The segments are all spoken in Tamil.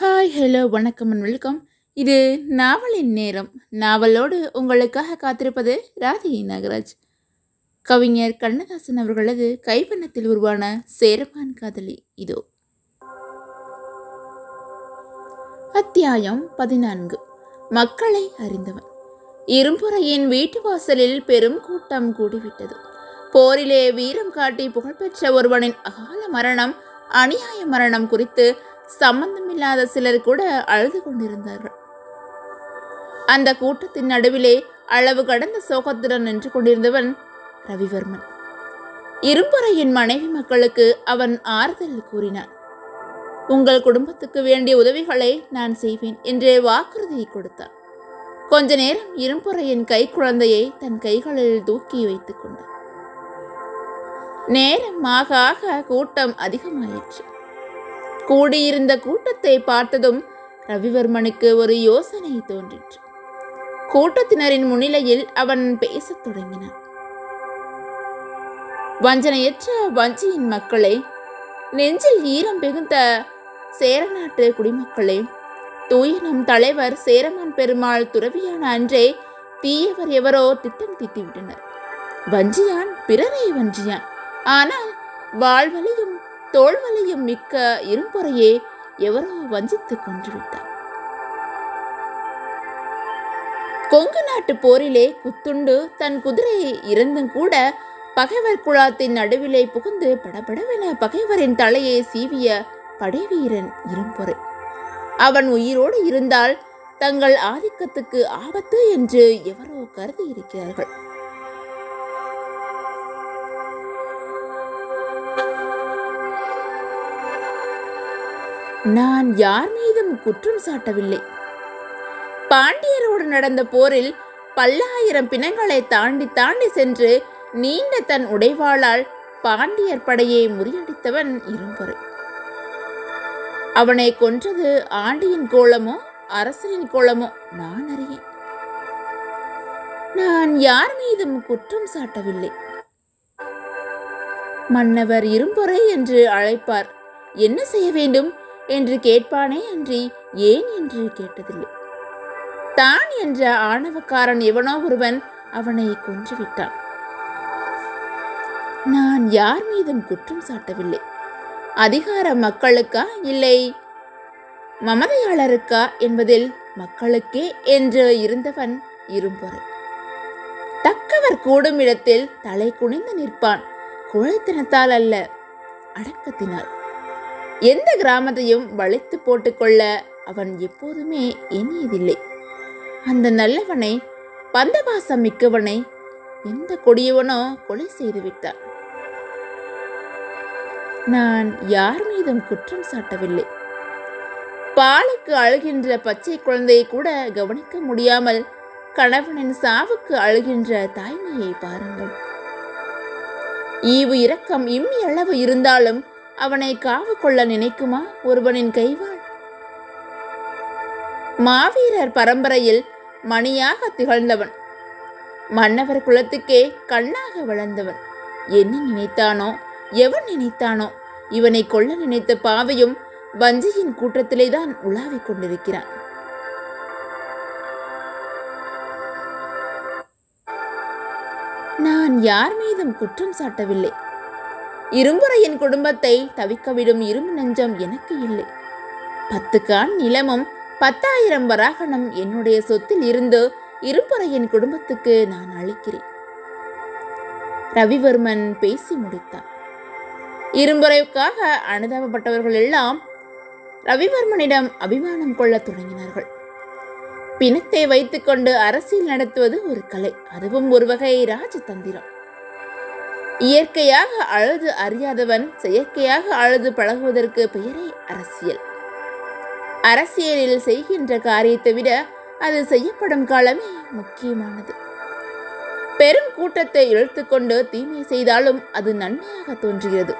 ஹாய் ஹலோ வணக்கம் அண்ட் வெல்கம் இது நாவலின் நேரம். நாவலோடு உங்களுக்காக காத்திருப்பது ராதி நாகராஜ். கவிஞர் கண்ணதாசன் அவர்களது கைவண்ணத்தில் உருவான சேரமான் காதலி இதோ. அத்தியாயம் பதினான்கு. மக்களை அறிந்தவன். இரும்புறையின் வீட்டு வாசலில் பெரும் கூட்டம் கூடிவிட்டது. போரிலே வீரம் காட்டி புகழ்பெற்ற ஒருவனின் அகால மரணம் அநியாய மரணம் குறித்து சம்பந்தமில்லாத சிலர் கூட அழுது கொண்டிருந்தார்கள். அந்த கூட்டத்தின் நடுவிலே அளவு கடந்த சோகத்துடன் நின்று கொண்டிருந்தவன் ரவிவர்மன். இரும்புறையின் மனைவி மக்களுக்கு அவன் ஆறுதல் கூறினான். உங்கள் குடும்பத்துக்கு வேண்டிய உதவிகளை நான் செய்வேன் என்றே வாக்குறுதியை கொடுத்தான். கொஞ்ச நேரம் இரும்புறையின் கை குழந்தையை தன் கைகளில் தூக்கி வைத்துக் கொண்டான். நேரம் ஆக ஆக கூட்டம் அதிகமாயிற்று. கூடியிருந்த கூட்டத்தை பார்த்ததும் ரவிவர்மனுக்கு ஒரு யோசனை தோன்றிற்று. கூட்டத்தினரின் முன்னிலையில் அவன் பேசத் தொடங்கினான். வஞ்சனையற்ற வஞ்சியின் மக்களே நெஞ்சில் ஈரம் மிகுந்த சேரநாட்டு குடிமக்களே தூயனம் தலைவர் சேரமான் பெருமாள் துறவியான அன்றே தீயவர் எவரோ திட்டம் தீட்டிவிட்டனர். வஞ்சியான் பிறரை வஞ்சியான். ஆனால் வாழ்வழியும் தோல்வலையும் மிக்க இரும்பொறையே எவரோ வஞ்சித்து கொன்றுவிட்டார். கொங்கு நாட்டு போரிலே குத்துண்டு தன் குதிரையை இறந்தும் கூட பகைவர் குழாத்தின் நடுவிலே புகுந்து படபடவென பகைவரின் தலையை சீவிய படைவீரன் இரும்பொறை. அவன் உயிரோடு இருந்தால் தங்கள் ஆதிக்கத்துக்கு ஆபத்து என்று எவரோ கருதி இருக்கிறார்கள் நான் யார் மீதும் குற்றம் சாட்டவில்லை. பாண்டியரோடு நடந்த போரில் பல்லாயிரம் பிணங்களை தாண்டி தாண்டி சென்று நீண்ட தன் உடைவாளால் பாண்டியர் படையை முறியடித்தவன் இரும்பொறை அவனை கொன்றது ஆண்டியின் கோலமோ அரசனின் கோலமோ நான் அறியேன். நான் யார் மீதும் குற்றம் சாட்டவில்லை. மன்னவர் இரும்பொறை என்று அழைப்பார். என்ன செய்ய வேண்டும்? என்று கேட்பானே அன்றி ஏன் என்று கேட்டதில்லை. தான் என்ற ஆணவக்காரன் எவனோ ஒருவன் அவனை கொன்றுவிட்டான். நான் யார் மீதும் குற்றம் சாட்டவில்லை. அதிகார மக்களுக்கா? இல்லை. மமதையாளருக்கா? என்பதில் மக்களுக்கே என்று இருந்தவன் இரும்பொறை தக்கவர் கூடும் இடத்தில் தலை குனிந்து நிற்பான். குழைத்தனத்தால் அல்ல அடக்கத்தினால். எந்த கிராமத்தையும் வளைத்து போட்டுக்கொள்ள அவன் எப்போதுமே எண்ணியதில்லை. அந்த நல்லவனை பந்தபாசம் மிக்கவனை எந்த கொடியவனோ கொலை செய்து விட்டான். நான் யார் மீதும் குற்றம் சாட்டவில்லை. பாலுக்கு அழுகின்ற பச்சை குழந்தையை கூட கவனிக்க முடியாமல் கணவனின் சாவுக்கு அழுகின்ற தாய்மையை பாருங்கள். ஈவு இரக்கம் இம்மி அளவு இருந்தாலும் அவனை காவு கொள்ள நினைக்குமா ஒருவனின் கைவாள்? மாவீரர் பரம்பரையில் மணியாக திகழ்ந்தவன். மன்னவர் குலத்துக்கே கண்ணாக வளர்ந்தவன். என்ன நினைத்தானோ எவன் நினைத்தானோ இவனை கொல்ல நினைத்த பாவையும் வஞ்சியின் கூட்டத்திலே தான் உலாவிக் கொண்டிருக்கிறான். நான் யார் மீதும் குற்றம் சாட்டவில்லை. இரும்புறையின் குடும்பத்தை தவிக்கவிடும் இரும்பு நெஞ்சம் எனக்கு இல்லை. பத்து கான் நிலமும் பத்தாயிரம் வராகணம் என்னுடைய சொத்தில் இருந்து இரும்புறையின் குடும்பத்துக்கு நான் அளிக்கிறேன். ரவிவர்மன் பேசி முடித்தான். இரும்புறைக்காக அனுதாபப்பட்டவர்கள் எல்லாம் ரவிவர்மனிடம் அபிமானம் கொள்ளத் தொடங்கினார்கள். பிணத்தை வைத்துக்கொண்டு அரசியல் நடத்துவது ஒரு கலை அதுவும் ஒரு வகை ராஜதந்திரம். இயற்கையாக அழுது அறியாதவன் செயற்கையாக அழுது பழகுவதற்கு பெயரே அரசியல். அரசியலில் செய்கின்ற காரியத்தை விட அது செய்யப்படும் காலமே முக்கியமானது. பெரும் கூட்டத்தை இழுத்துக்கொண்டு தீமை செய்தாலும் அது நன்மையாக தோன்றுகிறது.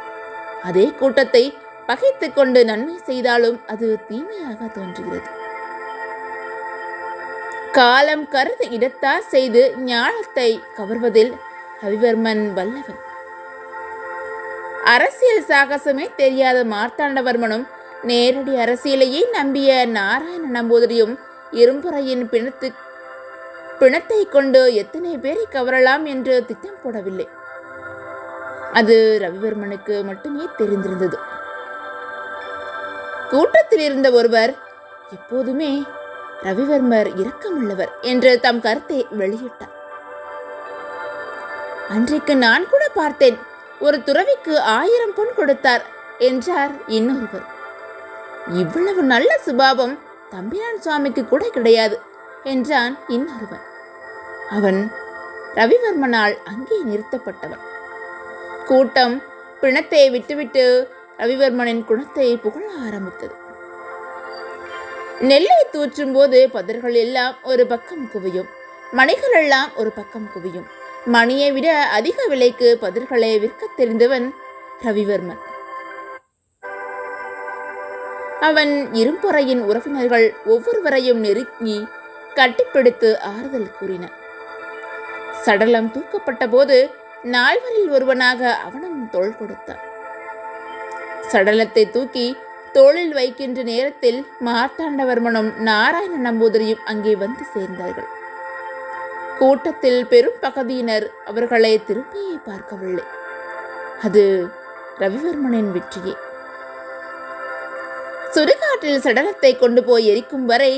அதே கூட்டத்தை பகைத்து கொண்டு நன்மை செய்தாலும் அது தீமையாக தோன்றுகிறது. காலம் கருது இடத்தார் செய்து ஞானத்தை கவர்வதில் ரவிவர்மன் வல்லவன். அரசியல் சாகசமே தெரியாத மார்த்தாண்டவர்மனும் நேரடி அரசியலையே நம்பிய நாராயண நம்பூதிரியும் இரும்புறையின் பிணத்து பிணத்தை கொண்டு எத்தனை பேரை கவரலாம் என்று திட்டம் போடவில்லை. அது ரவிவர்மனுக்கு மட்டுமே தெரிந்திருந்தது. கூட்டத்தில் இருந்த ஒருவர் எப்போதுமே ரவிவர்மர் இரக்கமுள்ளவர் என்று தம் கருத்தை வெளியிட்டார். அன்றைக்கு நான் கூட பார்த்தேன். ஒரு துறவிக்கு ஆயிரம் பொன் கொடுத்தார் என்றார் இன்னொருவர். இவ்வளவு நல்ல சுபாவம் தம்பிரான் சுவாமிக்கு கூட கிடையாது என்றான் இன்னொருவன் அவன் ரவிவர்மனால் அங்கே நிறுத்தப்பட்டவன். கூட்டம் பிணத்தை விட்டுவிட்டு ரவிவர்மனின் குணத்தை புகழ ஆரம்பித்தது. நெல்லை தூற்றும் போது பதர்கள் எல்லாம் ஒரு பக்கம் குவியும் மணிகள் எல்லாம் ஒரு பக்கம் குவியும். மணியை விட அதிக விலைக்கு பதிர்களை விற்க தெரிந்தவன் ரவிவர்மன். அவன் இரும்பொறையின் உறவினர்கள் ஒவ்வொருவரையும் நெருங்கி கட்டிப்பிடித்து ஆறுதல் கூறின சடலம் தூக்கப்பட்ட போது நால்வரில் ஒருவனாக அவனும் தோள் கொடுத்தான். சடலத்தை தூக்கி தோளில் வைக்கின்ற நேரத்தில் மார்த்தாண்டவர்மனும் நாராயண நம்பூதிரியும் அங்கே வந்து சேர்ந்தார்கள். கூட்டத்தில் பெரும் பகுதியினர் அவர்களை திரும்பியே பார்க்கவில்லை. அது ரவிவர்மனின் வெற்றியே. சுடுகாட்டில் சடலத்தை கொண்டு போய் எரிக்கும் வரை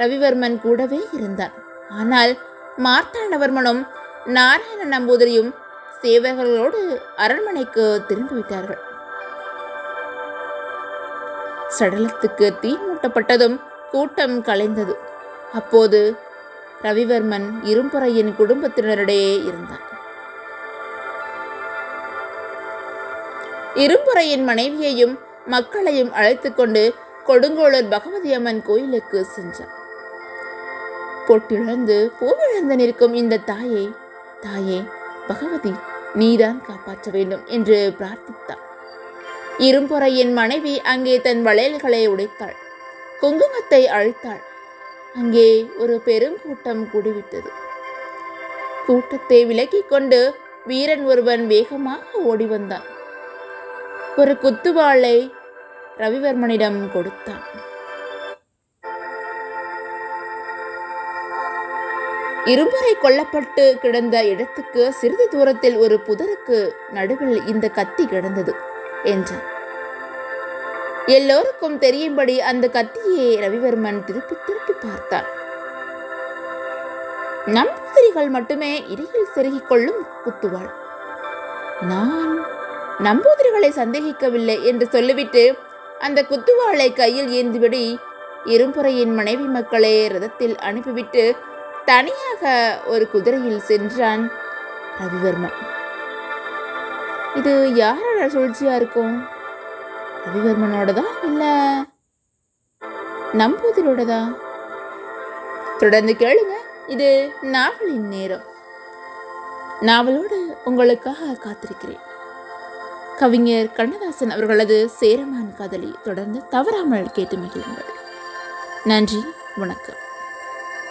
ரவிவர்மன் கூடவே இருந்தான். ஆனால் மார்த்தாண்டவர்மனும் நாராயண நம்பூதிரியும் சேவகர்களோடு அரண்மனைக்கு திரும்பிவிட்டார்கள். சடலத்துக்கு தீ மூட்டப்பட்டதும் கூட்டம் கலைந்தது. அப்போது ரவிவர்மன் இரும்புறையின் குடும்பத்தினரிடையே இருந்தான். இரும்புறையின் மனைவியையும் மக்களையும் அழைத்துக் கொண்டு கொடுங்கோளூர் பகவதி அம்மன் கோயிலுக்கு சென்றார் பொட்டிழந்து பூவிழந்து நிற்கும் இந்த தாயை தாயே பகவதி நீதான் காப்பாற்ற வேண்டும் என்று பிரார்த்தித்தார் இரும்புறையின் மனைவி அங்கே தன் வளையல்களை உடைத்தாள். குங்குமத்தை அழித்தாள். அங்கே ஒரு பெரும் கூட்டம் கூடிவிட்டது. கூட்டத்தை விலக்கிக் கொண்டு வீரன் ஒருவன் வேகமாக ஓடி வந்தான். ஒரு குத்துவாளை ரவிவர்மனிடம் கொடுத்தான். இரும்பரை கொல்லப்பட்டு கிடந்த இடத்துக்கு சிறிது தூரத்தில் ஒரு புதருக்கு நடுவில் இந்த கத்தி கிடந்தது என்றான். எல்லோருக்கும் தெரியும்படி அந்த கத்தியை ரவிவர்மன் திருப்பி திருப்பி பார்த்தான். நம்பூதிரிகள் மட்டுமே இடையில் செருகிக் கொள்ளும் குத்துவாள். நான் நம்பூதிரிகளை சந்தேகிக்கவில்லை என்று சொல்லிவிட்டு அந்த குத்துவாளை கையில் ஏந்திபடி இரும்புறையின் மனைவி மக்களை ரதத்தில் அனுப்பிவிட்டு தனியாக ஒரு குதிரையில் சென்றான் ரவிவர்மன். இது யாரோட சூழ்ச்சியா இருக்கும்? ரவிவர்மனோடதா இல்லை நம்பூதிரோடதா? தொடர்ந்து கேளுங்க இது நாவலின் நேரம். நாவலோடு உங்களுக்காக காத்திருக்கிறேன். கவிஞர் கண்ணதாசன் அவர்களது சேரமான் காதலி தொடர்ந்து தவறாமல் கேட்டு மகிழுங்கள். நன்றி வணக்கம்.